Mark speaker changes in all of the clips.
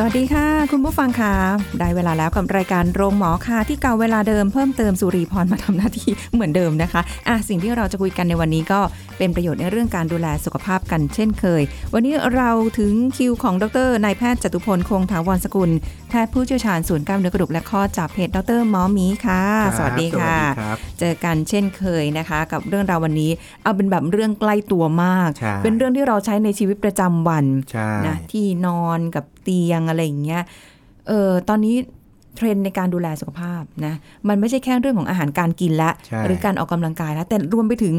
Speaker 1: สวัสดีค่ะ คุณผู้ฟังค่ะ ได้เวลาแล้วกับรายการโรงหมอค่ะที่เก่าเวลาเดิมเพิ่มเติมสุรีพรมาทำหน้าที่เหมือนเดิมนะคะอะสิ่งที่เราจะคุยกันในวันนี้ก็เป็นประโยชน์ในเรื่องการดูแลสุขภาพกันเช่นเคย วันนี้เราถึงคิวของดรนายแพทย์จตุพลคงถาวรสกุลแพทย์ผู้เชี่ยวชาญศูนย์กล้ามเนื้อกระดูกและข้อจากเพจดรหมอหมีค่ะ สวัสดีค่ะ
Speaker 2: สวัสดีครับ
Speaker 1: เจอกันเช่นเคยนะคะ กับเรื่องราววันนี้ เอาเป็นแบบเรื่องใกล้ตัวมาก
Speaker 2: ใช่
Speaker 1: เป็นเรื่องที่เราใช้ในชีวิตประจำวัน
Speaker 2: ใช่
Speaker 1: นะที่นอนกับเตียงอะไรอย่างเงี้ยเออตอนนี้เทรนด์ในการดูแลสุขภาพนะมันไม่ใช่แค่เรื่องของอาหารการกินละ
Speaker 2: ใช่
Speaker 1: หรือการออกกำลังกายแล้วแต่รวมไปถึง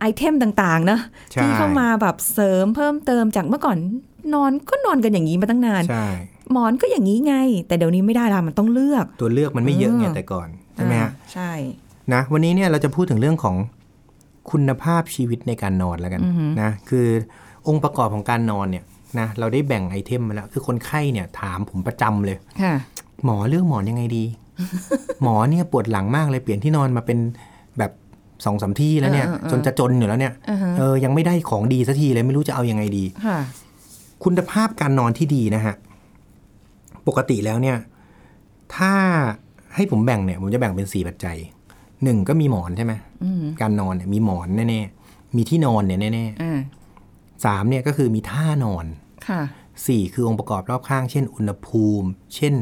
Speaker 1: ไอเทมต่างๆนะ
Speaker 2: ใช่
Speaker 1: ที่เข้ามาแบบเสริมเพิ่มเติมจากเมื่อก่อนนอนก็นอนกันอย่างนี้มาตั้งนาน
Speaker 2: ใช่
Speaker 1: หมอนก็อย่างนี้ไง แต่เดี๋ยวนี้ไม่ได้ละมันต้องเลือก
Speaker 2: ตัวเลือกมันไม่เยอะไง
Speaker 1: เออ
Speaker 2: แต่ก่อนใช่ไหมฮะ
Speaker 1: อ่าใช่
Speaker 2: นะวันนี้เนี่ยเราจะพูดถึงเรื่องของคุณภาพชีวิตในการนอนแล้วกันนะคือองค์ประกอบของการนอนเนี่ย นะเราได้แบ่งไอเทมมาแล้ว คือคนไข้เนี่ยถามผมประจำเลย
Speaker 1: ค่ะ
Speaker 2: หมอเลือกหมอนยังไงดี หมอเนี่ยปวดหลังมากเลยเปลี่ยนที่นอนมาเป็นแบบสองสามที่แล้วเนี่ย
Speaker 1: เออเออ
Speaker 2: จนจะจนอยู่แล้วเนี่ย
Speaker 1: อ่าฮะ
Speaker 2: เออยังไม่ได้ของดีสักทีเลยไม่รู้จะเอายังไงดี
Speaker 1: ค่ะ
Speaker 2: คุณภาพการนอนที่ดีนะฮะปกติแล้วเนี่ย ถ้าให้ผมแบ่งเนี่ย ผมจะแบ่งเป็นสี่ปัจจัยหนึ่งก็มีหมอนใช่ไหม
Speaker 1: อืม
Speaker 2: การนอนเนี่ยมีหมอนแน่ๆมีที่นอนเนี่ยแน่
Speaker 1: อ่า
Speaker 2: ๆสามเนี่ยก็คือมีท่านอน
Speaker 1: ค่ะ
Speaker 2: สี่คือองค์ประกอบรอบข้าง เช่น อุณหภูมิ เช่น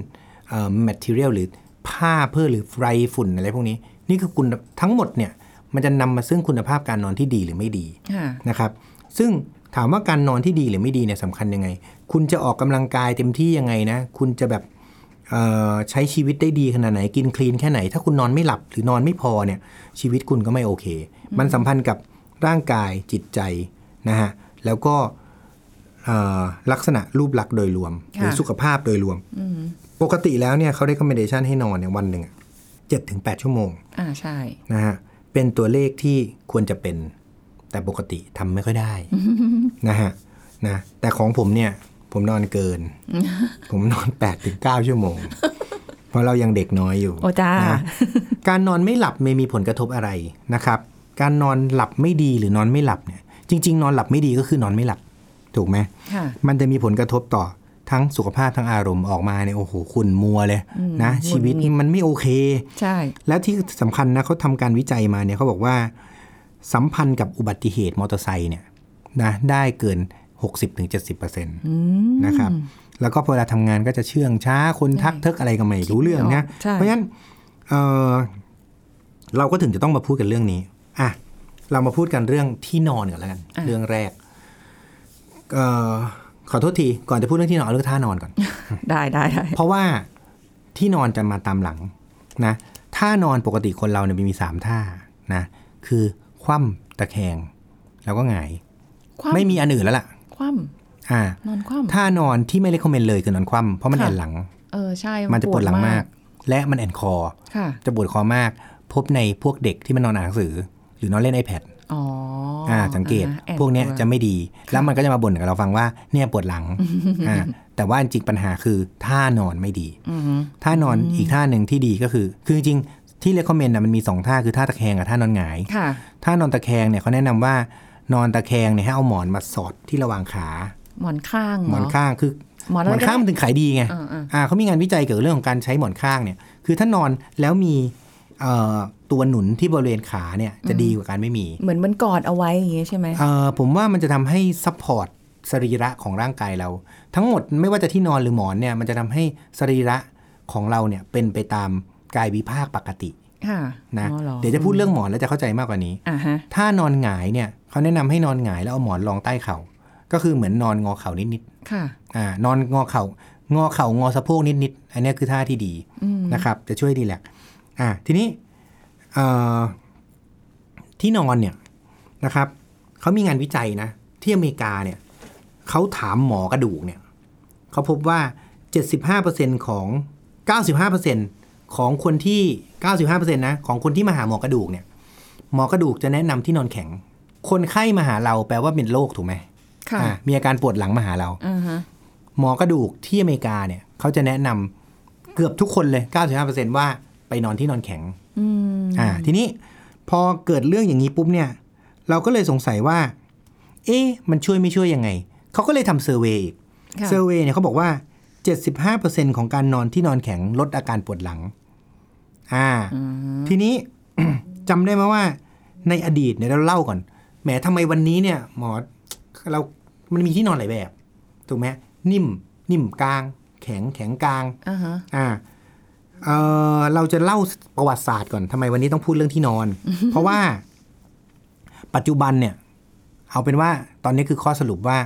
Speaker 2: เอ่อ material หรือผ้าเพื่อหรือไรฝุ่นอะไรพวกนี้ นี่คือคุณทั้งหมดเนี่ยมันจะนำมาซึ่งคุณภาพการนอนที่ดีหรือไม่ดี
Speaker 1: ค่ะ
Speaker 2: นะครับ ซึ่งถามว่าการนอนที่ดีหรือไม่ดีเนี่ยสำคัญยังไง คุณจะออกกำลังกายเต็มที่ยังไงนะ คุณจะแบบเอ่อใช้ชีวิตได้ดีขนาดไหนกินคลีนแค่ไหน ถ้าคุณนอนไม่หลับหรือนอนไม่พอเนี่ย ชีวิตคุณก็ไม่โอเค มันสัมพันธ์กับร่างกายจิตใจนะฮะแล้วก็เอ่อ ลักษณะรูปลักษณ์โดยรวม หรือ
Speaker 1: ค่ะ
Speaker 2: สุขภาพโดยรวม ปกติแล้วเนี่ยเขาได้คอมเมนเดชันให้นอนเนี่ยวันหนึ่งเจ็ดถึงแปดชั่วโมง
Speaker 1: อ่าใช่
Speaker 2: นะฮะเป็นตัวเลขที่ควรจะเป็น แต่ปกติทำไม่ค่อยได้นะฮะนะแต่ของผมเนี่ย ผมนอนเกิน ผมนอน8ปดถึงเชั่วโมง เพราะเรายังเด็กน้อยอยู่
Speaker 1: โอ้จ้า
Speaker 2: นะการนอนไม่หลับไม่มีผลกระทบอะไรนะครับ การนอนหลับไม่ดีหรือนอนไม่หลับเนี่ยจริง ๆ นอนหลับไม่ดีก็คือนอนไม่หลับ ถูกไหม
Speaker 1: ค่ะ
Speaker 2: มันจะมีผลกระทบต่อทั้งสุขภาพทั้งอารมณ์ออกมาเนี่ยโอ้โหคุณมัวเลยนะ
Speaker 1: หงุดหงิด
Speaker 2: ชีวิตมันไม่โอเค
Speaker 1: ใช่
Speaker 2: แล้วที่สำคัญนะเขาทำการวิจัยมาเนี่ยเขาบอกว่าสัมพันธ์กับอุบัติเหตุมอเตอร์ไซค์เนี่ยนะได้เกิน 60-70%นะครับแล้วก็พอเวลาทำงานก็จะเชื่องช้าคนทักเทิกอะไรก็ไม่รู้เรื่องนะ
Speaker 1: ใช่
Speaker 2: เพราะฉะนั้นเอ่อเราก็ถึงจะต้องมาพูดกันเรื่องนี้อะเรามาพูดกันเรื่องที่นอนก่อนแล้วกัน เรื่องแรกเอ่อ ขอโทษทีก่อนจะพูดเรื่องที่นอนเอาเรื่องท่านอนก่อน
Speaker 1: ได้ได้ได้
Speaker 2: เพราะว่าที่นอนจะมาตามหลังนะท่านอนปกติคนเราเนี่ยมีสามท่านะ คือคว่ำตะแคง แล้วก็หงาย
Speaker 1: คว่ำ
Speaker 2: ไม่มีอันอื่นแล้วล่ะ
Speaker 1: คว่
Speaker 2: อ่าำ
Speaker 1: นอนคว่
Speaker 2: ท่านอนที่ไม่เลคคอมเมนเลยคือนอนคว่ำเพราะมัน
Speaker 1: ค่ะ
Speaker 2: แอนหลังำ
Speaker 1: เออใช่
Speaker 2: มันจะปวดหลังมาก และมันแอนคอ
Speaker 1: ค่ะ
Speaker 2: จะปวดคอมาก พบในพวกเด็กที่มันนอนอ่านหนังสือ หรือนอนเล่น iPad
Speaker 1: อ๋อ
Speaker 2: อ่าสังเกต
Speaker 1: อ่าแอบ
Speaker 2: พวกเนี้ย
Speaker 1: กลั
Speaker 2: จะไม่ดี แล้วมันก็จะมาบ่นกับเราฟังว่าเนี่ยปวดหลังอ่าแต่ว่าจริงๆปัญหาคือท่านอนไม่ดี
Speaker 1: อือฮึ
Speaker 2: ท่านอนอีกท่าหนึ่งที่ดีก็คือ คือจริงๆที่เลคคอมเมนต์นะมันมีสองท่าคือท่าตะแคงกับท่านอนหงาย
Speaker 1: ค่ะ
Speaker 2: ท่านอนตะแคงเนี่ยเขาแนะนำว่านอนตะแคงเนี่ยให้เอาหมอนมาสอดที่ระหว่างขา
Speaker 1: หมอนข้าง
Speaker 2: หมอนข้างคือ
Speaker 1: หมอน
Speaker 2: หมอนข้างมันถึงขายดีไง
Speaker 1: อ่าอ่า
Speaker 2: อ่าเขามีงานวิจัยเกี่ยวกับเรื่องของการใช้หมอนข้างเนี่ย คือถ้านอนแล้วมีเอ่อ ตัวหนุนที่บริเวณขาเนี่ยจะดีกว่าการไม่มี
Speaker 1: เหมือนมันกอดเอาไว้อย่างเงี้ยใช่ไหม
Speaker 2: เอ่อผมว่ามันจะทำให้ support สรีระของร่างกายเรา ทั้งหมดไม่ว่าจะที่นอนหรือหมอนเนี่ยมันจะทำให้สรีระของเราเนี่ยเป็นไปตามกายวิภาคปกติ
Speaker 1: ค่ะ
Speaker 2: นะ
Speaker 1: อ๋อหรอ
Speaker 2: เดี๋ยวจะพูดเรื่องหมอนแล้วจะเข้าใจมากกว่านี้
Speaker 1: อ่าฮะ
Speaker 2: ถ้านอนหงายเนี่ยเขาแนะนำให้นอนหงายแล้วเอาหมอนรองใต้เข่า ก็คือเหมือนนอนงอเข่านิด
Speaker 1: ค่ะ
Speaker 2: ๆอ่านอนงอเข่างอเข่างอสะโพกนิดๆอันเนี้ยคือท่าที่ดีนะครับ จะช่วยดีแหละ อ่าทีนี้เอ่อที่นอนเนี่ยนะครับเขามีงานวิจัยนะ ที่อเมริกาเนี่ยเขาถามหมอกระดูกเนี่ยเขาพบว่า 75%ของ 95%ของคนที่ 95%นะของคนที่มาหาหมอกระดูกเนี่ยหมอกระดูกจะแนะนำที่นอนแข็ง คนไข้มาหาเราแปลว่าเป็นโรคถูกไหม
Speaker 1: ค่ะ
Speaker 2: อะมีอาการปวดหลังมาหาเรา
Speaker 1: อ่าฮะ
Speaker 2: หมอกระดูกที่อเมริกาเนี่ยเขาจะแนะนำเกือบทุกคนเลย 95%ว่าไป นอนที่นอนแข็ง
Speaker 1: อืม
Speaker 2: อ่า ทีนี้พอเกิดเรื่องอย่างนี้ปุ๊บเนี่ย เราก็เลยสงสัยว่า เอ๊ะมันช่วยไม่ช่วยยังไง เขาก็เลยทำเซอร์เวย์อีก
Speaker 1: ค่ะ
Speaker 2: เซอร์เวย์เนี่ยเขาบอกว่า 75%ของการนอนที่นอนแข็งลดอาการปวดหลัง อ่า ทีนี้จำได้ไหมว่า ในอดีตเนี่ยเราเล่าก่อน แหมทำไมวันนี้เนี่ย หมอเรา มันมีที่นอนหลายแบบ ถูกไหม นิ่ม นิ่มกลาง แข็ง แข็งกลาง
Speaker 1: อ่าฮะ
Speaker 2: อ่า เออเราจะเล่าประวัติศาสตร์ก่อนทำไมวันนี้ต้องพูดเรื่องที่นอน เพราะว่าปัจจุบันเนี่ย เอาเป็นว่าตอนนี้คือข้อสรุปว่า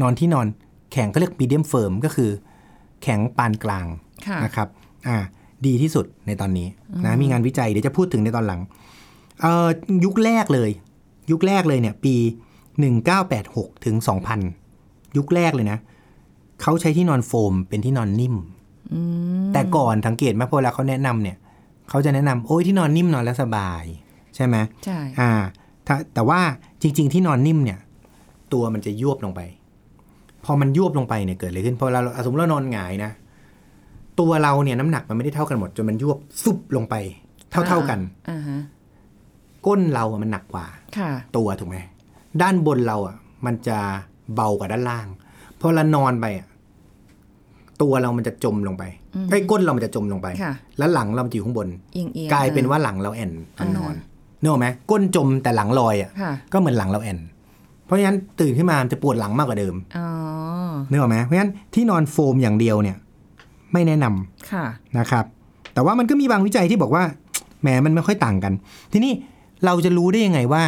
Speaker 2: นอนที่นอนแข็งก็เรียกมีเดียมเฟิร์มก็คือ แข็งปานกลาง
Speaker 1: ค่ะ
Speaker 2: นะครับ อ่า ดีที่สุดในตอนนี้นะมีงานวิจัยเดี๋ยวจะพูดถึงในตอนหลังเอ่อยุคแรกเลย ยุคแรกเลยเนี่ย ปี 1986 ถึง 2000 ยุคแรกเลยนะเขาใช้ที่นอนโฟมเป็นที่นอนนิ่ม แต่ก่อนสังเกตไหมพอเวลาเขาแนะนำเนี่ยเขาจะแนะนำโอ้ยที่นอนนิ่มนอนแล้วสบาย ใช่ไหม
Speaker 1: ใช่
Speaker 2: อ่าถ้าแต่ว่าจริง ๆ ที่นอนนิ่มเนี่ย ตัวมันจะยวบลงไป พอมันยวบลงไปเนี่ยเกิดอะไรขึ้นพอเราสมมติเรานอนหงายนะตัวเราเนี่ยน้ำหนักมันไม่ได้เท่ากันหมดจนมันยวบฟุบลงไป เท่าๆกัน
Speaker 1: อ่าฮะ
Speaker 2: ก้นเราอะมันหนักกว่า
Speaker 1: ค่ะ
Speaker 2: ตัวถูกไหมด้านบนเราอะ มันจะเบากว่าด้านล่างพอเรานอนไปอะ ตัวเรามันจะจมลงไปไอ้ยก้นเรามันจะจมลงไป
Speaker 1: ค่ะ
Speaker 2: แล้วหลังเรามันจะอยู่ข้างบน
Speaker 1: เอียงเอียง
Speaker 2: กลายเป็นว่าหลังเราแอนตอนนอนนึกออกไหมก้นจมแต่หลังลอยอะ
Speaker 1: ค่ะ
Speaker 2: ก็เหมือนหลังเราแอนเพราะฉะนั้นตื่นขึ้นมามันจะปวดหลังมากกว่าเดิม
Speaker 1: อ๋อ
Speaker 2: นึกออกไหมเพราะฉะนั้นที่นอนโฟมอย่างเดียวเนี่ย ไม่แนะนำ
Speaker 1: ค่ะ
Speaker 2: นะครับ แต่ว่ามันก็มีบางวิจัยที่บอกว่าแหมมันไม่ค่อยต่างกัน ทีนี้เราจะรู้ได้ยังไงว่า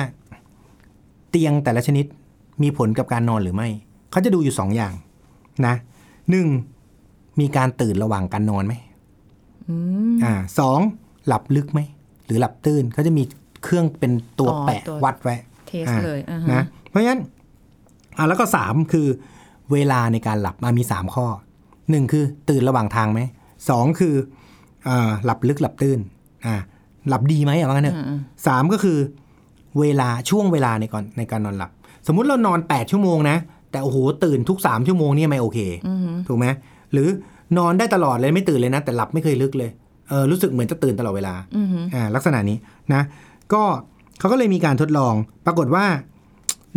Speaker 2: เตียงแต่ละชนิดมีผลกับการนอนหรือไม่ เขาจะดูอยู่สองอย่างนะหนึ่ง มีการตื่นระหว่างการนอนไหม
Speaker 1: อืม
Speaker 2: อ่าสองหลับลึกไหม หรือหลับตื้นเขาจะมีเครื่องเป็นตัว
Speaker 1: อ๋อ
Speaker 2: แปะ
Speaker 1: ตัว
Speaker 2: วัดไว้
Speaker 1: เทส
Speaker 2: อ่า
Speaker 1: เลยอ่าฮะ
Speaker 2: นะเพราะฉะนั้นอ่าแล้วก็สามคือ เวลาในการหลับมามีสามข้อหนึ่งคือตื่นระหว่างทางไหมสองคืออ่าหลับลึกหลับตื้นอ่าหลับดีไหมอย่างนั้นเนอะ
Speaker 1: อืม
Speaker 2: สามก็คือ เวลาช่วงเวลาในก่อนในการนอนหลับ สมมุติเรานอน8ชั่วโมงนะแต่โอ้โหตื่นทุก3ชั่วโมงเนี่ยไม่โอเค
Speaker 1: อืม
Speaker 2: ถูกไหม หรือนอนได้ตลอดเลยไม่ตื่นเลยนะ แต่หลับไม่เคยลึกเลยเออรู้สึกเหมือนจะตื่นตลอดเวลา
Speaker 1: อืม
Speaker 2: อ่าลักษณะนี้นะ ก็เขาก็เลยมีการทดลอง ปรากฏว่า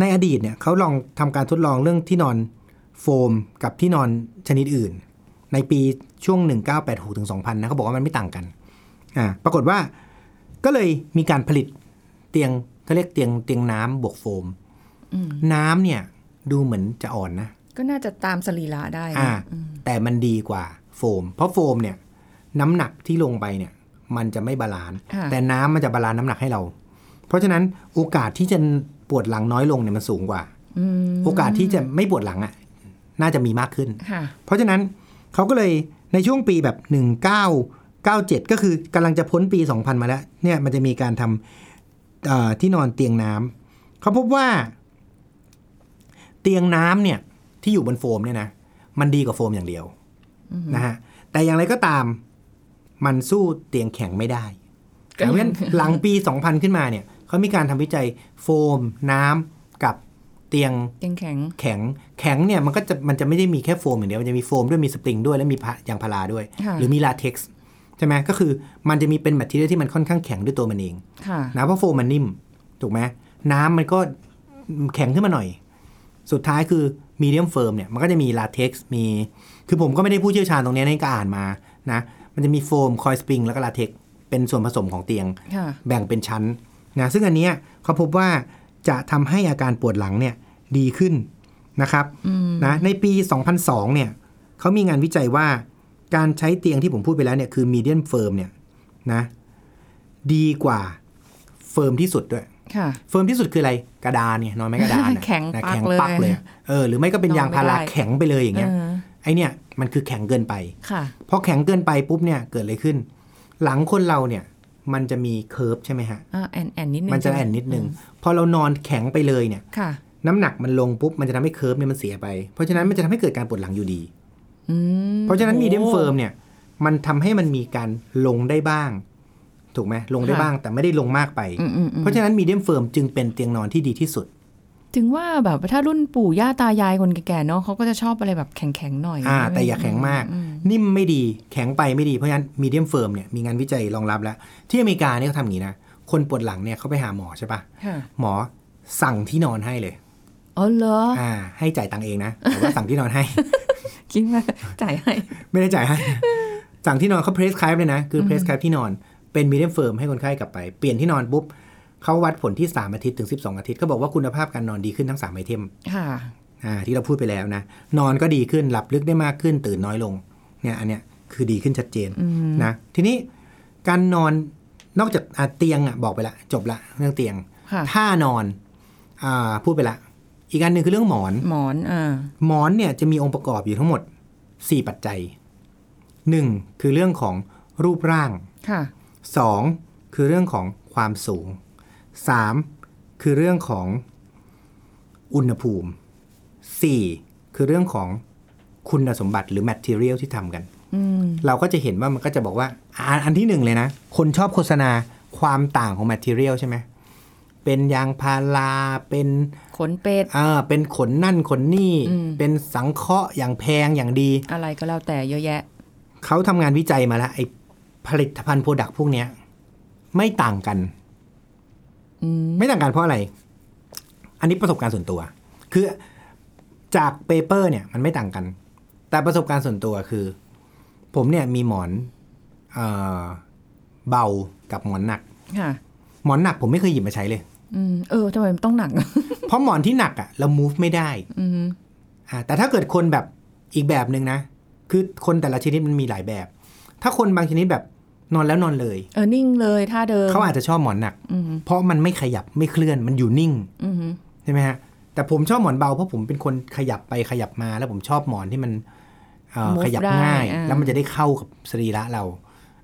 Speaker 2: ในอดีตเนี่ยเขาลองทำการทดลองเรื่องที่นอนโฟมกับที่นอนชนิดอื่น ในปีช่วง 1986ถึง2000นะเขาบอกว่ามันไม่ต่างกันอ่าปรากฏว่าก็เลยมีการผลิตเตียงเขาเรียกเตียงเตียงน้ำบวกโฟม
Speaker 1: อืม
Speaker 2: น้ำเนี่ยดูเหมือนจะอ่อนนะ
Speaker 1: ก็น่าจะตามสรีระได้นะ
Speaker 2: อ่า
Speaker 1: อืม
Speaker 2: แต่มันดีกว่าโฟม เพราะโฟมเนี่ย น้ำหนักที่ลงไปเนี่ย มันจะไม่ balance
Speaker 1: ค่ะ
Speaker 2: แต่น้ำมันจะ balance น้ำหนักให้เรา เพราะฉะนั้นโอกาสที่จะปวดหลังน้อยลงเนี่ยมันสูงกว่า
Speaker 1: อืม
Speaker 2: โอกาสที่จะไม่ปวดหลังอะ น่าจะมีมากขึ้น
Speaker 1: ค่ะ
Speaker 2: เพราะฉะนั้นเขาก็เลยในช่วงปีแบบ 1997 ก็คือกำลังจะพ้นปี 2000 มาแล้ว เนี่ยมันจะมีการทำเอ่อที่นอนเตียงน้ำเขาพบว่า เตียงน้ำเนี่ย ที่อยู่บนโฟมเนี่ยนะมันดีกว่าโฟมอย่างเดียวนะฮะแต่อย่างไรก็ตามมันสู้เตียงแข็งไม่ได้
Speaker 1: ก็ยัง
Speaker 2: เพราะฉะนั้นหลังปี 2000 ขึ้นมาเนี่ยเขามีการทำวิจัยโฟมน้ำกับเตียง
Speaker 1: ยังแข็ง
Speaker 2: แข็งแข็งเนี่ยมันก็จะมันจะไม่ได้มีแค่โฟมอย่างเดียวมันจะมีโฟมด้วยมีสปริงด้วยและมีพะยางพาราด้วย
Speaker 1: ค่ะ
Speaker 2: หรือมีลาเท็กซ์ใช่ไหมก็คือมันจะมีเป็น material ที่มันค่อนข้างแข็งด้วยตัวมันเอง
Speaker 1: ค่ะ
Speaker 2: นะเพราะโฟมมันนิ่มถูกไหมน้ำมันก็แข็งขึ้นมาหน่อย สุดท้ายคือ medium firm เนี่ยมันก็จะมีลาเท็กซ์มี คือผมก็ไม่ได้ผู้เชี่ยวชาญตรงนี้นี่ก็อ่านมานะมันจะมีโฟม coil spring แล้วก็ลาเท็กซ์เป็นส่วนผสมของเตียง
Speaker 1: ค่ะ
Speaker 2: แบ่งเป็นชั้นนะซึ่งอันเนี้ยเขาพบว่าจะทำให้อาการปวดหลังเนี่ยดีขึ้นนะครับนะในปี 2002 เนี่ยเขามีงานวิจัยว่าการใช้เตียงที่ผมพูดไปแล้วเนี่ยคือ medium firm เนี่ยนะดีกว่า firm ที่สุดด้วย
Speaker 1: ค่ะ
Speaker 2: firm ที่สุดคืออะไรกระดานเนี่ยนอนไม่กระดานน่ะ
Speaker 1: แข็ง
Speaker 2: นะ
Speaker 1: ปัก
Speaker 2: แข็ง
Speaker 1: เลย
Speaker 2: ปักเลยเออหรือไม่ก็เป็นยางพาราน
Speaker 1: อนไม่ได้
Speaker 2: แข็งไปเลยอย่างเงี้ย
Speaker 1: เออ
Speaker 2: ไอเนี่ยมันคือแข็งเกินไป
Speaker 1: ค่ะ
Speaker 2: พอแข็งเกินไปปุ๊บเนี่ยเกิดอะไรขึ้น หลังคนเราเนี่ยมันจะมี curve ใช่ไหมฮะ
Speaker 1: อ่าแอ่นแอ่นนิดนึง
Speaker 2: มันจะแอ่นนิดนึงพอเรานอนแข็งไปเลยเนี่ย
Speaker 1: ค่ะ
Speaker 2: น้ำหนักมันลงปุ๊บมันจะทำให้ curve เนี่ยมันเสียไป เพราะฉะนั้นมันจะทำให้เกิดการปวดหลังอยู่ดี
Speaker 1: อืม
Speaker 2: เพราะฉะนั้น
Speaker 1: โอ้
Speaker 2: medium firm เนี่ยมันทำให้มันมีการลงได้บ้าง ถูกไหมลงได้
Speaker 1: ค่ะ
Speaker 2: บ้างแต่ไม่ได้ลงมากไป
Speaker 1: อืมอืมอืม
Speaker 2: เพราะฉะนั้น medium firm จึงเป็นเตียงนอนที่ดีที่สุด
Speaker 1: ถึงว่าแบบถ้ารุ่นปู่ย่าตายายคนแก่ๆเนาะเขาก็จะชอบอะไรแบบแข็งๆหน่อย
Speaker 2: อ่า
Speaker 1: ใช่ไหม
Speaker 2: แต่อย่าแข็งมาก นิ่มไม่ดีแข็งไปไม่ดีเพราะฉะนั้น medium firm เนี่ยมีงานวิจัยรองรับแล้ว ที่อเมริกาเนี่ยเขาทำอย่างนี้นะคนปวดหลังเนี่ยเขาไปหาหมอใช่ปะ
Speaker 1: ค่ะ
Speaker 2: หมอสั่งที่นอนให้เลย
Speaker 1: อ๋อเหรอ
Speaker 2: อ่า ให้จ่ายตังค์เองนะแต่ว่าสั่งที่นอนให้
Speaker 1: คิดว่าจ่ายให้
Speaker 2: ไม่ได้จ่ายให้สั่งที่นอนเขา prescribe เลยนะ คือ prescribe ที่นอน เป็น medium firm ให้คนไข้กลับไป เปลี่ยนที่นอนปุ๊บเขาวัดผลที่ 3 อาทิตย์ถึง 12 อาทิตย์เขาบอกว่าคุณภาพการนอนดีขึ้นทั้ง 3 item
Speaker 1: ค่ะ
Speaker 2: อ่าที่เราพูดไปแล้วนะ นอนก็ดีขึ้นหลับลึกได้มากขึ้น ตื่นน้อยลงเนี่ยอันเนี้ยคือดีขึ้นชัดเจนนะทีนี้การนอนนอกจากอะเตียงอะบอกไปละ จบละเรื่องเตียง
Speaker 1: ค่ะ
Speaker 2: ท่านอนอ่าพูดไปละอีกอันหนึ่งคือเรื่องหมอน
Speaker 1: หมอนอ่า
Speaker 2: หมอนเนี่ยจะมีองค์ประกอบอยู่ทั้งหมด 4 ปัจจัย 1. คือเรื่องของรูปร่าง
Speaker 1: ค่ะ
Speaker 2: 2. คือเรื่องของความสูง 3. คือเรื่องของอุณหภูมิ 4. คือเรื่องของคุณสมบัติหรือ material ที่ทำกัน
Speaker 1: อืม
Speaker 2: เราก็จะเห็นว่ามันก็จะบอกว่าอันอันที่หนึ่งเลยนะ คนชอบโฆษณาความต่างของ material ใช่ไหมเป็นยางพาราเป็น
Speaker 1: ขนเป็ด
Speaker 2: อ่าเป็นขนนั่นขนนี่
Speaker 1: อืม
Speaker 2: เป็นสังเคราะห์อย่างแพงอย่างดี
Speaker 1: อะไรก็แล้วแต่เยอะแยะ
Speaker 2: เขาทำงานวิจัยมาแล้วไอ้ ผลิตภัณฑ์ product พวกเนี้ย ไม่ต่างกัน
Speaker 1: อืม
Speaker 2: ไม่ต่างกันเพราะอะไร อันนี้ประสบการณ์ส่วนตัว คือจาก paper เนี่ย มันไม่ต่างกัน แต่ประสบการณ์ส่วนตัวคือ ผมเนี่ยมีหมอนเออเบากับหมอนหนัก
Speaker 1: ค่ะ
Speaker 2: หมอนหนักผมไม่เคยหยิบมาใช้เลย
Speaker 1: อืมเออทำไมมันต้องหนัก
Speaker 2: เพราะหมอนที่หนักอะเรา move ไม่ได้
Speaker 1: อืม
Speaker 2: อ่าแต่ถ้าเกิดคนแบบอีกแบบหนึ่งนะ คือคนแต่ละชนิดมันมีหลายแบบ ถ้าคนบางชนิดแบบ นอนแล้วนอนเลย
Speaker 1: เออนิ่งเลยท่าเดิม
Speaker 2: เขาอาจจะชอบหมอนหนัก
Speaker 1: อืม
Speaker 2: เพราะมันไม่ขยับไม่เคลื่อนมันอยู่นิ่ง
Speaker 1: อืม
Speaker 2: ใช่ไหมฮะแต่ผมชอบหมอนเบาเพราะผมเป็นคนขยับไปขยับมาแล้วผมชอบหมอนที่มันเอ่อ
Speaker 1: Move
Speaker 2: ขยับ
Speaker 1: ได้
Speaker 2: ง่าย
Speaker 1: อ่า
Speaker 2: แล้วมันจะได้เข้ากับสรีระเรา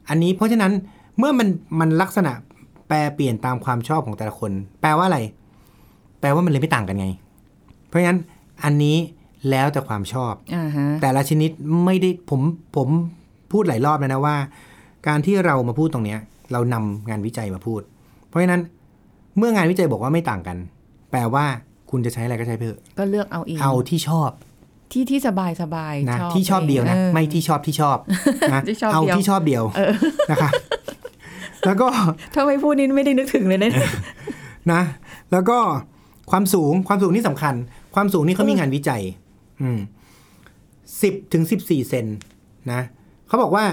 Speaker 2: อันนี้เพราะฉะนั้นเมื่อมันมันลักษณะแปรเปลี่ยนตามความชอบของแต่ละคน แปลว่าอะไร แปลว่ามันเลยไม่ต่างกันไง เพราะฉะนั้นอันนี้แล้วแต่ความชอบ
Speaker 1: อ่าฮะ
Speaker 2: แต่ละชนิดไม่ได้ผมผมพูดหลายรอบแล้วนะว่า การที่เรามาพูดตรงเนี้ยเรานำงานวิจัยมาพูด เพราะฉะนั้นเมื่องานวิจัยบอกว่าไม่ต่างกัน แปลว่าคุณจะใช้อะไรก็ใช้ไปเถอะ
Speaker 1: ก็เลือกเอาเอง
Speaker 2: เอาที่ชอบ
Speaker 1: ที่ที่สบายสบาย
Speaker 2: นะ
Speaker 1: ชอบ
Speaker 2: ที่ชอบเดียวนะ
Speaker 1: ออ
Speaker 2: ไม่ที่ชอบที่ชอบนะ
Speaker 1: ที่ชอบ
Speaker 2: เอา
Speaker 1: เดียว
Speaker 2: ที่ชอบเดียวนะคะแล้วก็
Speaker 1: ถ้าไม่พูดนี่ไม่ได้นึกถึงเลยนะ
Speaker 2: นะ แล้วก็ความสูงความสูงนี่สำคัญ ความสูงนี่เขามีงานวิจัย อืมสิบถึงสิบสี่เซนนะเขาบอกว่า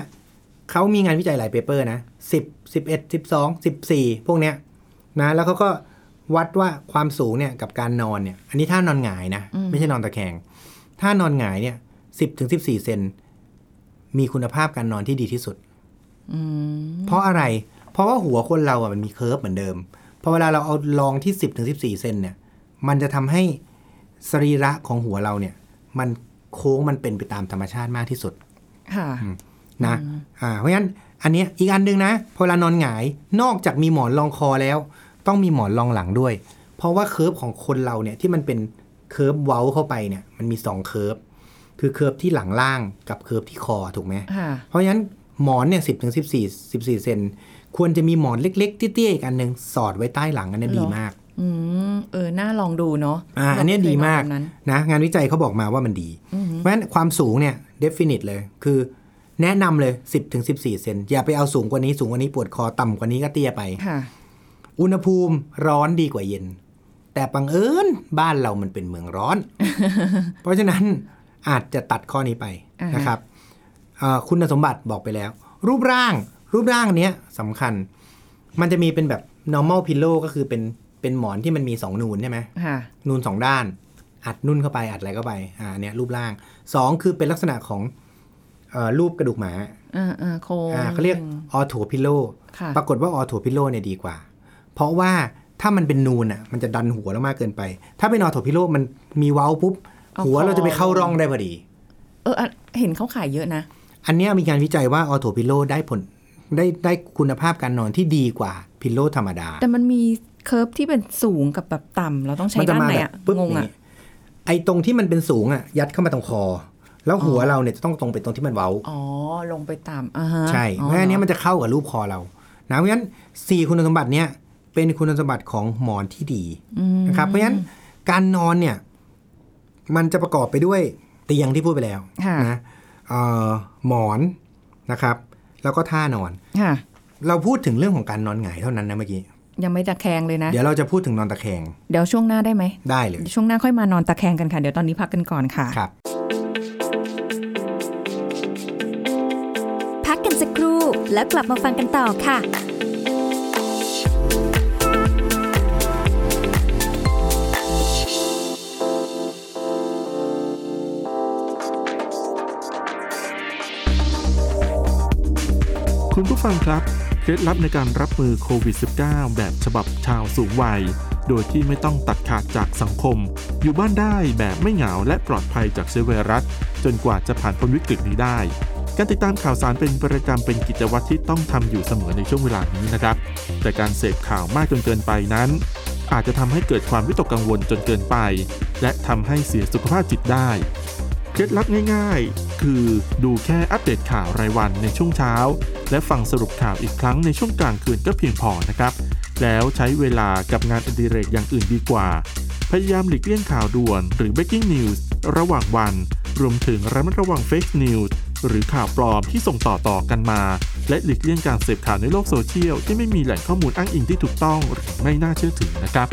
Speaker 2: เขามีงานวิจัยหลาย paper นะสิบสิบเอ็ดสิบสองสิบสี่พวกเนี้ยนะแล้วเขาก็วัดว่าความสูงเนี่ยกับการนอนเนี่ย อันนี้ท่านอนหงายนะ ไม่ใช่นอนตะแคง ถ้านอนหงายเนี่ยสิบถึงสิบสี่เซนมีคุณภาพการนอนที่ดีที่สุด
Speaker 1: อืม
Speaker 2: เพราะอะไร เพราะว่าหัวคนเราอะมันมี curve เหมือนเดิมพอเวลาเราเอารองที่10ถึง14เซนเนี่ย มันจะทำให้สรีระของหัวเราเนี่ย มันโค้งมันเป็นไปตามธรรมชาติมากที่สุด
Speaker 1: ค่ะ
Speaker 2: นะอ่าเพราะฉะนั้นอันเนี้ยอีกอันหนึงนะพอเวลานอนหงายนอกจากมีหมอนรองคอแล้ว ต้องมีหมอนรองหลังด้วย เพราะว่า curve ของคนเราเนี่ยที่มันเป็น curve เว้าเข้าไปเนี่ยมันมีสอง curve คือ curve ที่หลังล่างกับ curve ที่คอถูกไหม
Speaker 1: ค่ะ
Speaker 2: เพราะฉะนั้นหมอนเนี่ยสิบถึงสิบสี่สิบสี่เซนควรจะมีหมอนเล็ก ๆ เตี้ยๆอีกอันหนึ่งสอดไว้ใต้หลังอันนี้
Speaker 1: เหรอ
Speaker 2: ดีมาก
Speaker 1: อืมเออน่าลองดูเนาะ
Speaker 2: อ่าอันเนี้ย
Speaker 1: เรไเค
Speaker 2: ดีมาก
Speaker 1: ลองแบบนั้น
Speaker 2: นะ งานวิจัยเขาบอกมาว่ามันดี เพราะฉะนั้นความสูงเนี่ย definite เลย คือ แนะนำเลย 10ถึง14 เซนอย่าไปเอาสูงกว่านี้สูงกว่านี้ปวดคอต่ำกว่านี้ก็เตี้ยไป
Speaker 1: ค่ะ
Speaker 2: อุณหภูมิร้อนดีกว่าเย็น แต่บังเอิญบ้านเรามันเป็นเมืองร้อน เพราะฉะนั้นอาจจะตัดข้อนี้ไป
Speaker 1: อ่าฮะ
Speaker 2: นะครับเอ่อคุณสมบัติบอกไปแล้ว รูปร่าง รูปร่างเนี้ยสำคัญ มันจะมีเป็นแบบ normal pillow ก็คือเป็นเป็นหมอนที่มันมีสองนูนใช่ไหม
Speaker 1: ค่ะ
Speaker 2: นูนสองด้าน อัดนุ่นเข้าไปอัดอะไรเข้าไปอ่าเนี่ยรูปร่างสองคือเป็นลักษณะของเอ่อ รูปกระดูกหมา
Speaker 1: อ่าอ่าโค้ง
Speaker 2: อ่าเขาเรียกออโถพิโล
Speaker 1: ค่ะ
Speaker 2: ปรากฏว่าออโถพิโลเนี่ยดีกว่า เพราะว่าถ้ามันเป็นนูนอะมันจะดันหัวเรามากเกินไป ถ้าเป็นออโถพิโลมันมีเว้าปุ๊บ
Speaker 1: เอา
Speaker 2: หัวเราจะไปเข้า
Speaker 1: คอ
Speaker 2: ร่องได้พอดี
Speaker 1: เอออะเห็นเขาขายเยอะนะ
Speaker 2: อันเนี้ยมีการวิจัยว่า ortho pillow ได้ผลได้ได้คุณภาพการนอนที่ดีกว่า pillow ธรรมดา
Speaker 1: แต่มันมี curve ที่เป็นสูงกับแบบต่ำเราต้องใช้
Speaker 2: มัจะ
Speaker 1: ด้าน
Speaker 2: มา
Speaker 1: ไหน
Speaker 2: แบบ
Speaker 1: อะ
Speaker 2: ปึ๊บ
Speaker 1: งง
Speaker 2: อย่าง
Speaker 1: อะ
Speaker 2: นี้ไอ้ตรงที่มันเป็นสูงอะยัดเข้ามาตรงคอ แล้วหัวเราเนี่ยจะต้องตรงไปตรงที่มันเว้า
Speaker 1: อ๋อลงไปต่ำอ่าฮะ
Speaker 2: ใช่
Speaker 1: อ๋อ
Speaker 2: เพราะอันเนี้ยมันจะเข้ากับรูปคอเรานะเพราะฉะนั้นสี่คุณสมบัติเนี้ยเป็นคุณสมบัติของหมอนที่ดี
Speaker 1: อืม
Speaker 2: นะครับเพราะฉะนั้นการนอนเนี่ย มันจะประกอบไปด้วยเตียงที่พูดไปแล้ว
Speaker 1: ค่ะ
Speaker 2: นะเอ่อหมอนนะครับ แล้วก็ท่านอน
Speaker 1: ค่ะ
Speaker 2: เราพูดถึงเรื่องของการนอนหงายเท่านั้นนะเมื่อกี้
Speaker 1: ยังไม่ตะแคงเลยนะ
Speaker 2: เดี๋ยวเราจะพูดถึงนอนตะแคง
Speaker 1: เดี๋ยวช่วงหน้าได้ไหม
Speaker 2: ได้เลย
Speaker 1: เดี๋ยวช่วงหน้าค่อยมานอนตะแคงกันค่ะ เดี๋ยวตอนนี้พักกันก่อนค่ะ
Speaker 2: ครับ
Speaker 3: แล้วกลับมาฟังกันต่อค่ะ
Speaker 4: คุณผู้ฟังครับ เคล็ดลับในการรับมือโควิด -19 แบบฉบับชาวสูงวัย โดยที่ไม่ต้องตัดขาดจากสังคม อยู่บ้านได้แบบไม่เหงาและปลอดภัยจากเชื้อไวรัส จนกว่าจะผ่านพ้นวิกฤตนี้ได้ การติดตามข่าวสารเป็นประจำเป็นกิจวัตรที่ต้องทำอยู่เสมอในช่วงเวลานี้นะครับ แต่การเสพข่าวมากจนเกินไปนั้น อาจจะทำให้เกิดความวิตกกังวลจนเกินไป และทำให้เสียสุขภาพจิตได้เคล็ดลับง่าย ๆ คือดูแค่อัปเดตข่าวรายวันในช่วงเช้า และฟังสรุปข่าวอีกครั้งในช่วงกลางคืนก็เพียงพอนะครับ แล้วใช้เวลากับงานอดิเรกอย่างอื่นดีกว่า พยายามหลีกเลี่ยงข่าวด่วน หรือ breaking news ระหว่างวัน รวมถึงระมัดระวัง fake news หรือข่าวปลอมที่ส่งต่อต่อกันมา และหลีกเลี่ยงการเสพข่าวในโลกโซเชียลที่ไม่มีแหล่งข้อมูลอ้างอิงที่ถูกต้องหรือไม่น่าเชื่อถือนะครับ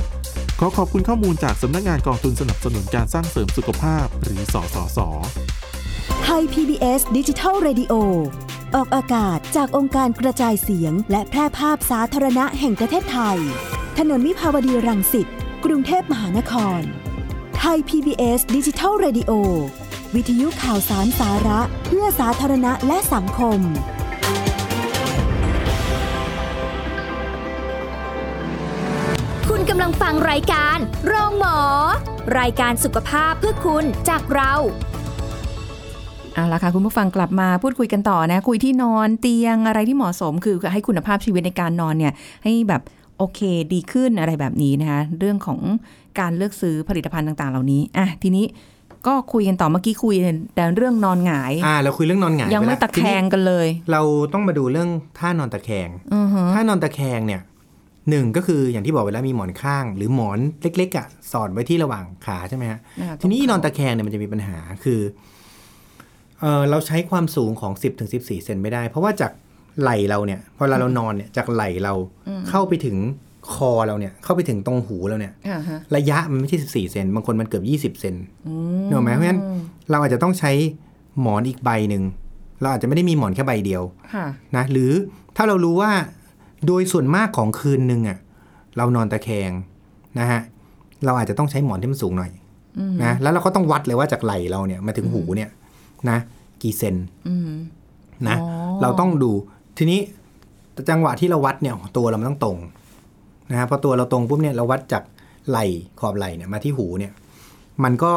Speaker 4: ขอขอบคุณข้อมูลจากสำนักงานกองทุนสนับสนุนการสร้างเสริมสุขภาพ หรือ สสส
Speaker 5: ไทย PBS ดิจิทัล Radio ออกอากาศจากองค์การกระจายเสียง และแพร่ภาพสาธารณะแห่งประเทศไทย ถนนมิภาวดีรังสิต กรุงเทพมหานคร ไทย PBS ดิจิทัล Radio วิทยุข่าวสารสาระ เพื่อสาธารณะและสังคม
Speaker 3: คุณกำลังฟังรายการโรงหมอ รายการสุขภาพเพื่อคุณจากเรา
Speaker 1: เอาละค่ะ คุณผู้ฟังกลับมาพูดคุยกันต่อนะ คุยที่นอนเตียงอะไรที่เหมาะสม คือให้คุณภาพชีวิตในการนอนเนี่ย ให้แบบโอเคดีขึ้นอะไรแบบนี้นะคะเรื่องของการเลือกซื้อผลิตภัณฑ์ต่าง ๆ เหล่านี้อะทีนี้ ก็คุยกันต่อเมื่อกี้คุยแต่เรื่องนอนหงาย
Speaker 2: อ่าเราคุยเรื่องนอนหงาย
Speaker 1: ยัง
Speaker 2: ป
Speaker 1: ไม่
Speaker 2: ล้ว
Speaker 1: ตะแคง
Speaker 2: ทีนี้
Speaker 1: กันเลย
Speaker 2: เราต้องมาดูเรื่องท่านอนตะแคง
Speaker 1: อือฮะ
Speaker 2: ท่านอนตะแคงเนี่ยหนึ่งก็คืออย่างที่บอกไปแล้วมีหมอนข้าง หรือหมอนเล็กๆอะสอดไว้ที่ระหว่างขาใช่ไหมฮะ
Speaker 1: อ่า
Speaker 2: ทีนี้
Speaker 1: ตรงเขา
Speaker 2: นอนตะแคงเนี่ยมันจะมีปัญหาคือเออเราใช้ความสูงของ 10ถึง14เซนไม่ได้ เพราะว่าจากไหล่เราเนี่ยพอเราเรานอนเนี่ยจากไหล่เราเข้าไปถึง คอเราเนี่ยเข้าไปถึงตรงหูเราเนี่ย
Speaker 1: อ่าฮะ
Speaker 2: ระยะมันไม่ใช่14เซนบางคนมันเกือบ20เซน
Speaker 1: อื
Speaker 2: เนกอะไหมเพราะฉะนั้นเราอาจจะต้องใช้หมอนอีกใบหนึ่งเราอาจจะไม่ได้มีหมอนแค่ใบเดียว
Speaker 1: ค่ะ
Speaker 2: นะหรือถ้าเรารู้ว่าโดยส่วนมากของคืนหนึ่งอะเรานอนตะแคงนะฮะเราอาจจะต้องใช้หมอนที่มันสูงหน่อยนะแล้วเราก็ต้องวัดเลยว่าจากไหล่เราเนี่ยมาถึงหูเนี่ยนะ กี่เซน
Speaker 1: อืม
Speaker 2: นะ
Speaker 1: อ๋อ
Speaker 2: เราต้องดูทีนี้จังหวะที่เราวัดเนี่ยตัวเรามันต้องตรง นะฮะพอตัวเราตรงปุ๊บเนี่ยเราวัดจากไหล่ขอบไหล่เนี่ยมาที่หูเนี่ย มันก็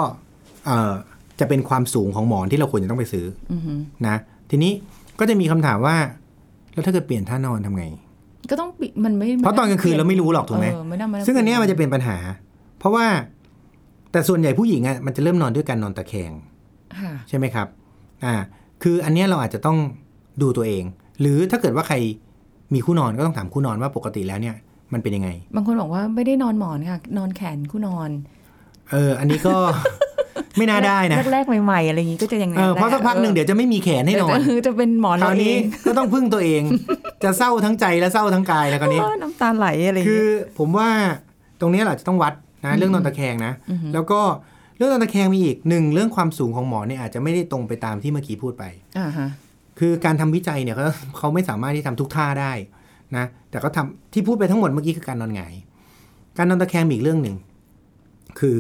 Speaker 2: เอ่อจะเป็นความสูงของหมอนที่เราควรจะต้องไปซื้อ
Speaker 1: อือฮึ
Speaker 2: นะ ทีนี้ก็จะมีคำถามว่า แล้วถ้าเกิดเปลี่ยนท่านอนทำไง
Speaker 1: ก็ต้องปิมันไม่
Speaker 2: เพราะตอนกลางคืนเราไม่รู้หรอกถูกไหม
Speaker 1: เออไม่ได้ไม่ได้
Speaker 2: ซึ่งอันเนี้ยมันจะเป็นปัญหา เพราะว่าแต่ส่วนใหญ่ผู้หญิงอะมันจะเริ่มนอนด้วยการนอนตะแคง
Speaker 1: ค่ะ
Speaker 2: ใช่ไหมครับ อ่า คืออันเนี้ยเราอาจจะต้องดูตัวเอง หรือถ้าเกิดว่าใครมีคู่นอนก็ต้องถามคู่นอนว่าปกติแล้วเนี่ย มันเป็นยังไง
Speaker 1: บางคนบอกว่าไม่ได้นอนหมอนค่ะ นอนแขนคู่นอน
Speaker 2: เออ อันนี้ก็ ไม่น่าได้นะ
Speaker 1: แรกๆใหม่ๆอะไรอย่างงี้ก็จะยังไง
Speaker 2: เออเพราะสักพักหนึ่งเดี๋ยวจะไม่มีแขนให้นอน
Speaker 1: เจะเป็นหมอน
Speaker 2: ค
Speaker 1: เรา
Speaker 2: ราว
Speaker 1: เอ
Speaker 2: นี้
Speaker 1: ง
Speaker 2: ก็ต้องพึ่งตัวเอง จะเศร้าทั้งใจและเศร้าทั้งกายแล้วคราวนี้
Speaker 1: เออน้ำตาไหลอะไรอย่าง
Speaker 2: คื
Speaker 1: เงี้
Speaker 2: อยผมว่าตรงเนี้ยเราจะต้องวัดนะเรื่องนอนตะแคงนะ แล้วก็เรื่องนอนตะแคงมีอีกหนึ่งเรื่องความสูงของหมอนเนี่ยอาจจะไม่ได้ตรงไปตามที่เมื่อกี้พูดไป
Speaker 1: อ่าฮะ
Speaker 2: คือการทำวิจัยเนี่ยเขาเขาไม่สามารถที่ทำทุกท่าได้ นะแต่เขาทำที่พูดไปทั้งหมดเมื่อกี้คือการนอนหงายการนอนตะแคงมีอีกเรื่องหนึ่งคือ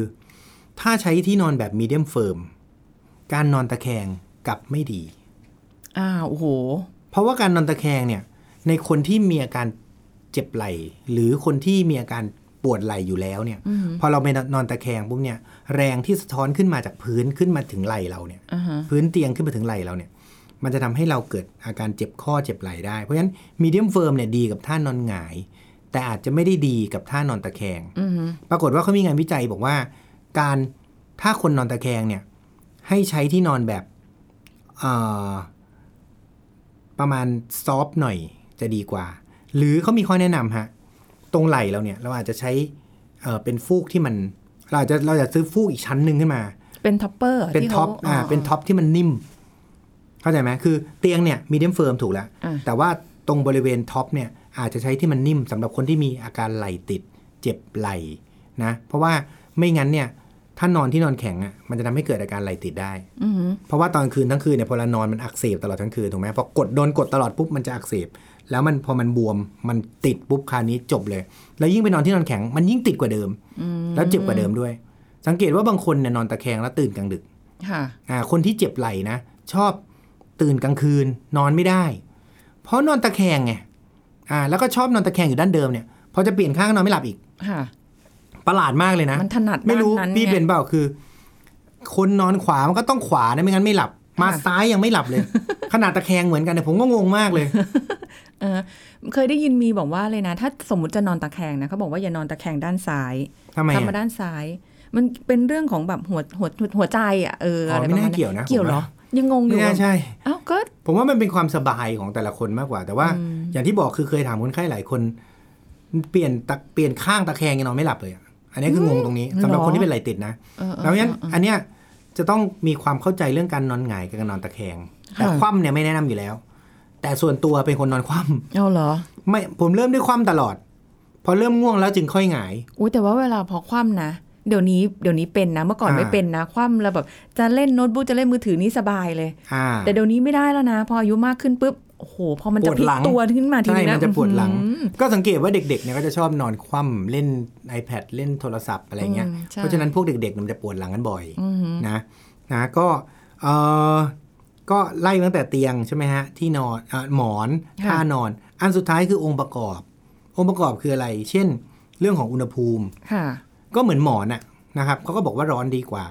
Speaker 2: ถ้าใช้ที่นอนแบบมีเดียมเฟิร์มการนอนตะแคงกลับไม่ดี
Speaker 1: อ้าวโอ้โห
Speaker 2: เพราะว่าการนอนตะแคงเนี่ยในคนที่มีอาการเจ็บไหล่ หรือคนที่มีอาการปวดไหล่อยู่แล้วเนี่ยพอเราไปนอนตะแคงปุ๊บเนี่ย แรงที่สะท้อนขึ้นมาจากพื้นขึ้นมาถึงไหล่เราเนี่ย
Speaker 1: อ่าฮะ
Speaker 2: พื้นเตียงขึ้นมาถึงไหล่เราเนี่ย มันจะทำให้เราเกิดอาการเจ็บข้อเจ็บไหล่ได้ เพราะฉะนั้น medium firm เนี่ยดีกับท่านอนหงาย แต่อาจจะไม่ได้ดีกับท่านอนตะแคง
Speaker 1: อือฮึ
Speaker 2: ปรากฏว่าเขามีงานวิจัยบอกว่า การถ้าคนนอนตะแคงเนี่ย ให้ใช้ที่นอนแบบเอ่อประมาณ soft หน่อยจะดีกว่า หรือเขามีข้อแนะนำฮะ ตรงไหล่เราเนี่ย เราอาจจะใช้เอ่อเป็นฟูกที่มัน เราอาจจะเราจะซื้อฟูกอีกชั้นหนึ่งขึ้นมา
Speaker 1: เป็น topper เป็
Speaker 2: น
Speaker 1: ที่
Speaker 2: top
Speaker 1: ขา
Speaker 2: อ่าเป็น top ที่มันนิ่ม เข้าใจไหมคือเตียงเนี่ย medium firm ถูกแล้ว
Speaker 1: อ่า
Speaker 2: แต่ว่าตรงบริเวณ top เนี่ยอาจจะใช้ที่มันนิ่มสำหรับคนที่มีอาการไหล่ติด เจ็บไหล่นะ เพราะว่าไม่งั้นเนี่ยถ้านอนที่นอนแข็งอะมันจะทำให้เกิดอาการไหล่ติดได้
Speaker 1: อือฮึ
Speaker 2: เพราะว่าตอนคืนทั้งคืนเนี่ยพอเรานอนมันอักเสบตลอดทั้งคืนถูกไหมพอกดโดนกดตลอดปุ๊บมันจะอักเสบแล้วมันพอมันบวมมันติดปุ๊บคราวนี้จบเลย แล้วยิ่งไปนอนที่นอนแข็งมันยิ่งติดกว่าเดิม แล้วเจ็บกว่าเดิมด้วย สังเกตว่าบางคนเนี่ยนอนตะแคงแล้วตื่นกลางดึก
Speaker 1: ค่ะ
Speaker 2: อ่า คนที่เจ็บไหล่นะ ชอบ ตื่นกลางคืนนอนไม่ได้ เพราะนอนตะแคงไงอ่า แล้วก็ชอบนอนตะแคงอยู่ด้านเดิมเนี่ยพอจะเปลี่ยนข้างก็นอนไม่หลับอีก
Speaker 1: ค่ะ
Speaker 2: ประหลาดมากเลยนะ
Speaker 1: มันถนัด
Speaker 2: ไม่รู้
Speaker 1: ด้านนั้น
Speaker 2: พี่
Speaker 1: ไง
Speaker 2: เป็นเปล่าคือ คนนอนขวามันก็ต้องขวานะไม่งั้นไม่หลับ มา
Speaker 1: ค่ะ
Speaker 2: ซ้ายยังไม่หลับเลย ขนาดตะแคงเหมือนกันเนี่ยผมก็งงมากเลย
Speaker 1: เออเคยได้ยินมีบอกว่าเลยนะ ถ้าสมมติจะนอนตะแคงนะเขาบอกว่าอย่านอนตะแคงด้านซ้าย
Speaker 2: ทำไม
Speaker 1: ทำมา
Speaker 2: อะ
Speaker 1: ด้านซ้าย มันเป็นเรื่องของแบบหัวหัวหัวหัวใจอะเออ
Speaker 2: อ๋อ
Speaker 1: อะไร
Speaker 2: ไม่
Speaker 1: ประมา
Speaker 2: น่า
Speaker 1: ณ
Speaker 2: เกี่ยวนะ
Speaker 1: เกี่ยวเหรอ ยังงงอ
Speaker 2: ไม่
Speaker 1: ยู่
Speaker 2: น่าใช่
Speaker 1: เอ้าก็
Speaker 2: ผมว่ามันเป็นความสบายของแต่ละคนมากกว่า แต่ว่า
Speaker 1: อืม
Speaker 2: อย่างที่บอกคือเคยถามคนไข้หลายคน เปลี่ยนตะเปลี่ยนข้างตะแคงยังนอนไม่หลับเลยอะอันนี้คืองงตรงนี้สำหรับคนที่เป็นไหลติดนะ
Speaker 1: เออเออ
Speaker 2: แล้วงั้น
Speaker 1: เออ
Speaker 2: อันเนี้ยจะต้องมีความเข้าใจเรื่องการนอนหงายกับการนอนตะแคง แต่
Speaker 1: ค่ะ
Speaker 2: คว่ำเนี่ยไม่แนะนำอยู่แล้ว แต่ส่วนตัวเป็นคนนอนคว่
Speaker 1: เอาเหรอำ
Speaker 2: ไม่ผมเริ่มด้วยคว่ำตลอด พอเริ่มง่วงแล้วจึงค่อยหงาย
Speaker 1: อุ้ยแต่ว่าเวลาพอคว่ำนะ เดี๋ยวนี้เดี๋ยวนี้เป็นนะเมื่อก่อน
Speaker 2: อ่า
Speaker 1: ไม่เป็นนะ คว่ำแล้วแบบจะเล่นโน้ตบุ๊กจะเล่นมือถือนี่สบายเลย
Speaker 2: อ่า
Speaker 1: แต่เดี๋ยวนี้ไม่ได้แล้วนะ พออายุมากขึ้นปุ๊บโอ้โหพอมันจะ
Speaker 2: ปวด
Speaker 1: พลิ
Speaker 2: ห
Speaker 1: ก
Speaker 2: ลัง
Speaker 1: ตัวขึ้นมาที
Speaker 2: ใช่
Speaker 1: นี้นะ
Speaker 2: มันจะปวดหลัง
Speaker 1: อื้อหือ
Speaker 2: ก็สังเกตว่าเด็กๆเนี่ยก็จะชอบนอนคว่ำเล่น iPad เล่นโทรศัพท์อะไรเงี้ย
Speaker 1: อืมใช่
Speaker 2: เพราะฉะนั้นพวกเด็กๆเนี่ยมันจะปวดหลังกันบ่อย
Speaker 1: อือหือ
Speaker 2: นะนะก็เออก็ไล่ตั้งแต่เตียงใช่ไหมฮะที่นอนอะหมอนท่านอน อันสุดท้ายคือองค์ประกอบ องค์ประกอบคืออะไร เช่น เรื่องของอุณหภูมิ
Speaker 1: ค่ะ
Speaker 2: ก็เหมือนหมอนอะนะครับเขาก็บอกว่าร้อนดีกว่า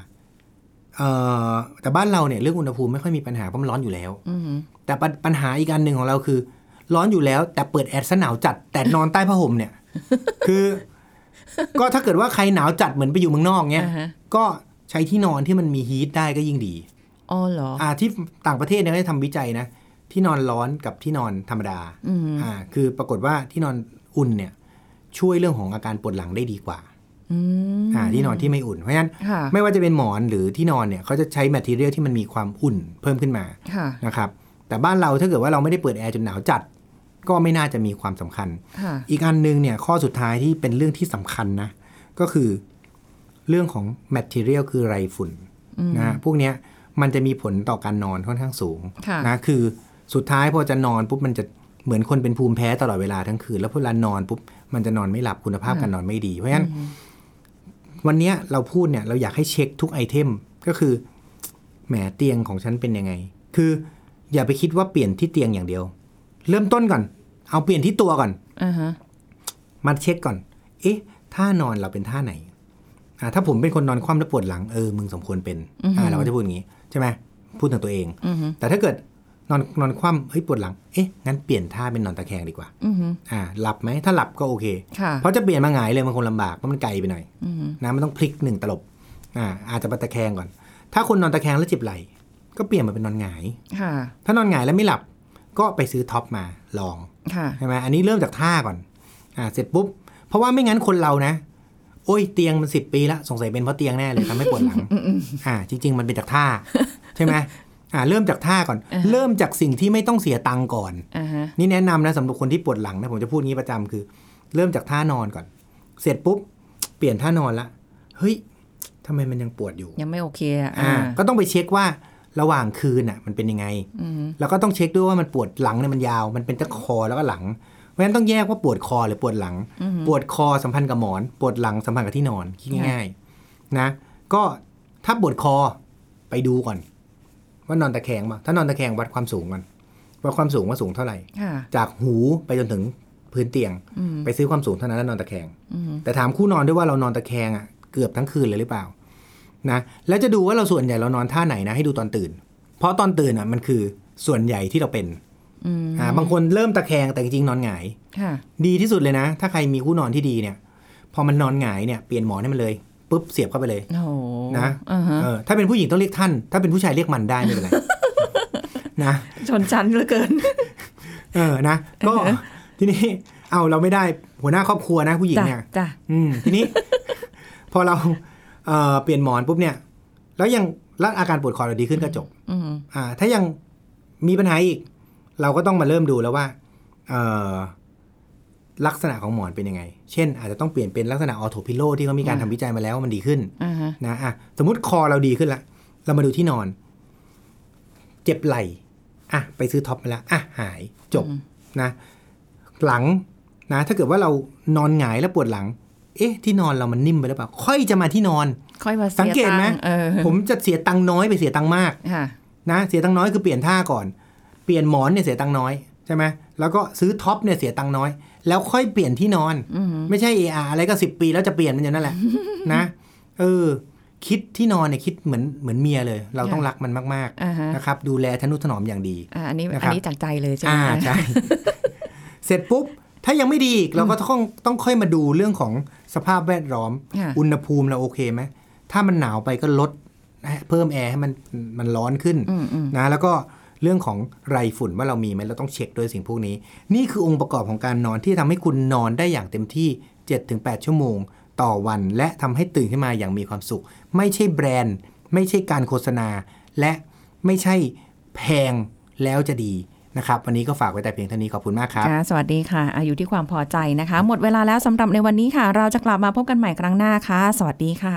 Speaker 2: เอ่อแต่บ้านเราเนี่ยเรื่องอุณหภูมิไม่ค่อยมีปัญหาเพราะมันร้อนอยู่แล้ว
Speaker 1: อือหือ
Speaker 2: แต่ปัญปัญหาอีกอันหนึ่งของเราคือ ร้อนอยู่แล้ว แต่เปิดแอร์ซะหนาวจัดแต่นอนใต้ผ้าห่มเนี่ย คือ ก็ถ้าเกิดว่าใครหนาวจัดเหมือนไปอยู่เมืองนอกเนี่ย
Speaker 1: อ่าฮะ
Speaker 2: ก็ใช้ที่นอนที่มันมีฮีทได้ก็ยิ่งดี
Speaker 1: อ๋อเหรอ
Speaker 2: อ่าที่ต่างประเทศเนี่ยเขาจะทำวิจัยนะที่นอนร้อนกับที่นอนธรรมดา
Speaker 1: อืม
Speaker 2: อ่าคือปรากฏว่าที่นอนอุ่นเนี่ย ช่วยเรื่องของอาการปวดหลังได้ดีกว่า
Speaker 1: อืม
Speaker 2: อ่าที่นอนที่ไม่อุ่น เพราะฉะนั้น
Speaker 1: ค่ะ
Speaker 2: ไม่ว่าจะเป็นหมอนหรือที่นอนเนี่ยเขาจะใช้แมทเทียลที่มันมีความอุ่นเพิ่มขึ้นมา
Speaker 1: ค่ะ
Speaker 2: นะครับแต่บ้านเราถ้าเกิดว่าเราไม่ได้เปิดแอร์จนหนาวจัด ก็ไม่น่าจะมีความสำคัญ
Speaker 1: ค่ะ
Speaker 2: อีกอันหนึงเนี่ยข้อสุดท้ายที่เป็นเรื่องที่สำคัญนะ ก็คือเรื่องของ material คือไรฝุ่นนะฮะพวกเนี้ยมันจะมีผลต่อการนอนค่อนข้างสูง
Speaker 1: ค่ะ
Speaker 2: นะคือสุดท้ายพอจะนอนปุ๊บมันจะเหมือนคนเป็นภูมิแพ้ตลอดเวลาทั้งคืน แล้วพอเวลานอนปุ๊บมันจะนอนไม่หลับคุณภาพการนอนไม่ดี เพราะฉะนั้น วันเนี้ยเราพูดเนี่ยเราอยากให้เช็คทุกไอเทมก็คือแหมเตียงของฉันเป็นยังไง คืออย่าไปคิดว่าเปลี่ยนที่เตียงอย่างเดียว เริ่มต้นก่อน เอาเปลี่ยนที่ตัวก่อน
Speaker 1: อ่าฮะ
Speaker 2: มาเช็คก่อน เอ๊ะท่านอนเราเป็นท่าไหนอ่าถ้าผมเป็นคนนอนคว่ำแล้วปวดหลังเออมึงสมควรเป็นอ่าเราก็จะพูดอย่างนี้ใช่ไหมพูดถึงตัวเอง
Speaker 1: อือหือ
Speaker 2: แต่ถ้าเกิด นอนนอนคว่ำเฮ้ยปวดหลัง เอ๊ะงั้นเปลี่ยนท่าเป็นนอนตะแคงดีกว่า
Speaker 1: อือหือ
Speaker 2: อ่าหลับไหมถ้าหลับก็โอเค
Speaker 1: ค่ะ
Speaker 2: เพราะจะเปลี่ยนมาหงายเลยมันคงลำบากเพราะมันไกลไปหน่อย
Speaker 1: อือหือ
Speaker 2: นะมันต้องพลิกหนึ่งตลบอ่าอาจจะมาตะแคงก่อน ถ้าคนนอนตะแคงแล้วเจ็บไหล่ก็เปลี่ยนมาเป็นนอนหงาย
Speaker 1: ค่ะ
Speaker 2: ถ้านอนหงายแล้วไม่หลับก็ไปซื้อท็อปมาลอง
Speaker 1: ค่ะ
Speaker 2: ใช่ไหมอันนี้เริ่มจากท่าก่อนอ่าเสร็จปุ๊บ เพราะว่าไม่งั้นคนเรานะ โอ้ยเตียงมันสิบปีแล้วสงสัยเป็นเพราะเตียงแน่เลยทำให้ปวดหลังอ่าจริง ๆ มันเป็นจากท่า ใช่ไหม อ่าเริ่มจากท่าก่อน
Speaker 1: อ่าฮะ
Speaker 2: เริ่มจากสิ่งที่ไม่ต้องเสียตังค์ก่อน
Speaker 1: อ่าฮะ
Speaker 2: นี่แนะนำนะสำหรับคนที่ปวดหลังนะผมจะพูดงี้ประจำคือ เริ่มจากท่านอนก่อน เสร็จปุ๊บ เปลี่ยนท่านอนละเฮ้ยทำไมมันยังปวดอยู่
Speaker 1: ยังไม่โอเคอะ
Speaker 2: อ่าก็ต้องไปเช็คว่าระหว่างคืนอะ มันเป็นยังไง
Speaker 1: อือหือ
Speaker 2: แล้วก็ต้องเช็คด้วยว่ามันปวดหลังเนี่ยมันยาว มันเป็นทั้งคอแล้วก็หลังเพราะฉะนั้นต้องแยกว่าปวดคอหรือปวดหลัง ปวดคอสัมพันธ์กับหมอน ปวดหลังสัมพันธ์กับที่นอนคิดง่ายๆนะ ก็ถ้าปวดคอไปดูก่อน ว่านอนตะแคงป่ะถ้านอนตะแคงวัดความสูงก่อนว่าความสูงว่าสูงเท่าไหร่
Speaker 1: ค่ะ
Speaker 2: จากหูไปจนถึงพื้นเตียง
Speaker 1: อืม
Speaker 2: ไปซื้อความสูงเท่านั้นแล้วนอนตะแคง
Speaker 1: อืม
Speaker 2: แต่ถามคู่นอนด้วยว่าเรานอนตะแคงอะเกือบทั้งคืนเลยหรือเปล่านะแล้วจะดูว่าเราส่วนใหญ่เรานอนท่าไหนนะให้ดูตอนตื่น เพราะตอนตื่นอะมันคือส่วนใหญ่ที่เราเป็น
Speaker 1: อืม
Speaker 2: อ่าบางคนเริ่มตะแคงแต่จริงๆนอนหงาย
Speaker 1: ค่ะ
Speaker 2: ดีที่สุดเลยนะ ถ้าใครมีคู่นอนที่ดีเนี่ย พอมันนอนหงายเนี่ยเปลี่ยนหมอนให้มันเลยปุ๊บเสียบเข้าไปเลย
Speaker 1: โอ้โห
Speaker 2: นะ
Speaker 1: อ่าฮะ
Speaker 2: เออถ้าเป็นผู้หญิงต้องเรียกท่าน ถ้าเป็นผู้ชายเรียกมันได้ไม่เป็นไรนะ
Speaker 1: ชนชั้นเหลือเกิน
Speaker 2: เออนะก็ทีนี้เอาเราไม่ได้หัวหน้าครอบครัวนะ ผู้หญิง
Speaker 1: จ้ะ
Speaker 2: เนี่ย
Speaker 1: จ้ะ
Speaker 2: อืมทีนี้ พอเราเอ่อเปลี่ยนหมอนปุ๊บเนี่ย แล้วยังแล้วอาการปวดคอเราดีขึ้นก็จบ
Speaker 1: อืม
Speaker 2: อ่า ถ้ายังมีปัญหาอีก เราก็ต้องมาเริ่มดูแล้วว่า เอ่อ ลักษณะของหมอนเป็นยังไง เช่น อาจจะต้องเปลี่ยนเป็นลักษณะออโถพิโลที่เขามีการทำวิจัยมาแล้วว่ามันดีขึ้น
Speaker 1: อ่าฮะ
Speaker 2: นะอะสมมติคอเราดีขึ้นละ เรามาดูที่นอน เจ็บไหล่อะไปซื้อท็อปมาแล้วอะหายจบนะ หลังนะ ถ้าเกิดว่าเรานอนหงายแล้วปวดหลัง เอ๊ะ ที่นอนเรามันนิ่มไปหรือเปล่า ค่อยจะมาที่นอน
Speaker 1: ค่อยมา
Speaker 2: สั
Speaker 1: เสี
Speaker 2: ง
Speaker 1: ย
Speaker 2: เกตไหม
Speaker 1: ตังค์เออ
Speaker 2: ผมจะเสียตังค์น้อยไปเสียตังค์มาก
Speaker 1: ค่ะ
Speaker 2: นะเสียตังค์น้อยคือเปลี่ยนท่าก่อน เปลี่ยนหมอนเนี่ยเสียตังค์น้อยใช่ไหมแล้วก็ซื้อท็อปเนี่ยเสียตังค์น้อย แล้วค่อยเปลี่ยนที่นอน
Speaker 1: อืม
Speaker 2: ไม่ใช่เอออะไรก็สิบปีแล้วจะเปลี่ยนมันอย่างนั้นแหละ นะ เออ คิดที่นอนเนี่ยคิดเหมือนเหมือนเมียเลย เราต้องรักมันมาก
Speaker 1: อ่าฮะ
Speaker 2: ๆนะครับ ดูแลทนุถนอมอย่างดี
Speaker 1: อ่าอันนี้
Speaker 2: นะครับ
Speaker 1: อันนี้จากใจเลยใช่ไหม
Speaker 2: อ่า
Speaker 1: คะ
Speaker 2: ใช่เสร็จปุ๊บถ้ายังไม่ดีอีกเราก็ต้องต้องค่อยมาดูเรื่องของสภาพแวดล้อม
Speaker 1: ค่ะ
Speaker 2: อุณหภูมิเราโอเคไหมถ้ามันหนาวไปก็ลดเพิ่มแอร์ให้มันมันร้อนขึ้น
Speaker 1: อืมอืม
Speaker 2: นะแล้วก็ เรื่องของไรฝุ่นว่าเรามีไหมเราต้องเช็คด้วยสิ่งพวกนี้ นี่คือองค์ประกอบของการนอนที่ทำให้คุณนอนได้อย่างเต็มที่ 7-8 ชั่วโมง ต่อวันและทำให้ตื่นขึ้นมาอย่างมีความสุข ไม่ใช่แบรนด์ ไม่ใช่การโฆษณา และไม่ใช่แพงแล้วจะดีนะครับวันนี้ก็ฝากไว้แต่เพียงเท่านี้ขอบคุณมากครับ
Speaker 1: สวัสดีค่ะ อายุที่ความพอใจนะคะ หมดเวลาแล้วสำหรับในวันนี้ค่ะ เราจะกลับมาพบกันใหม่ครั้งหน้าค่ะ สวัสดีค่ะ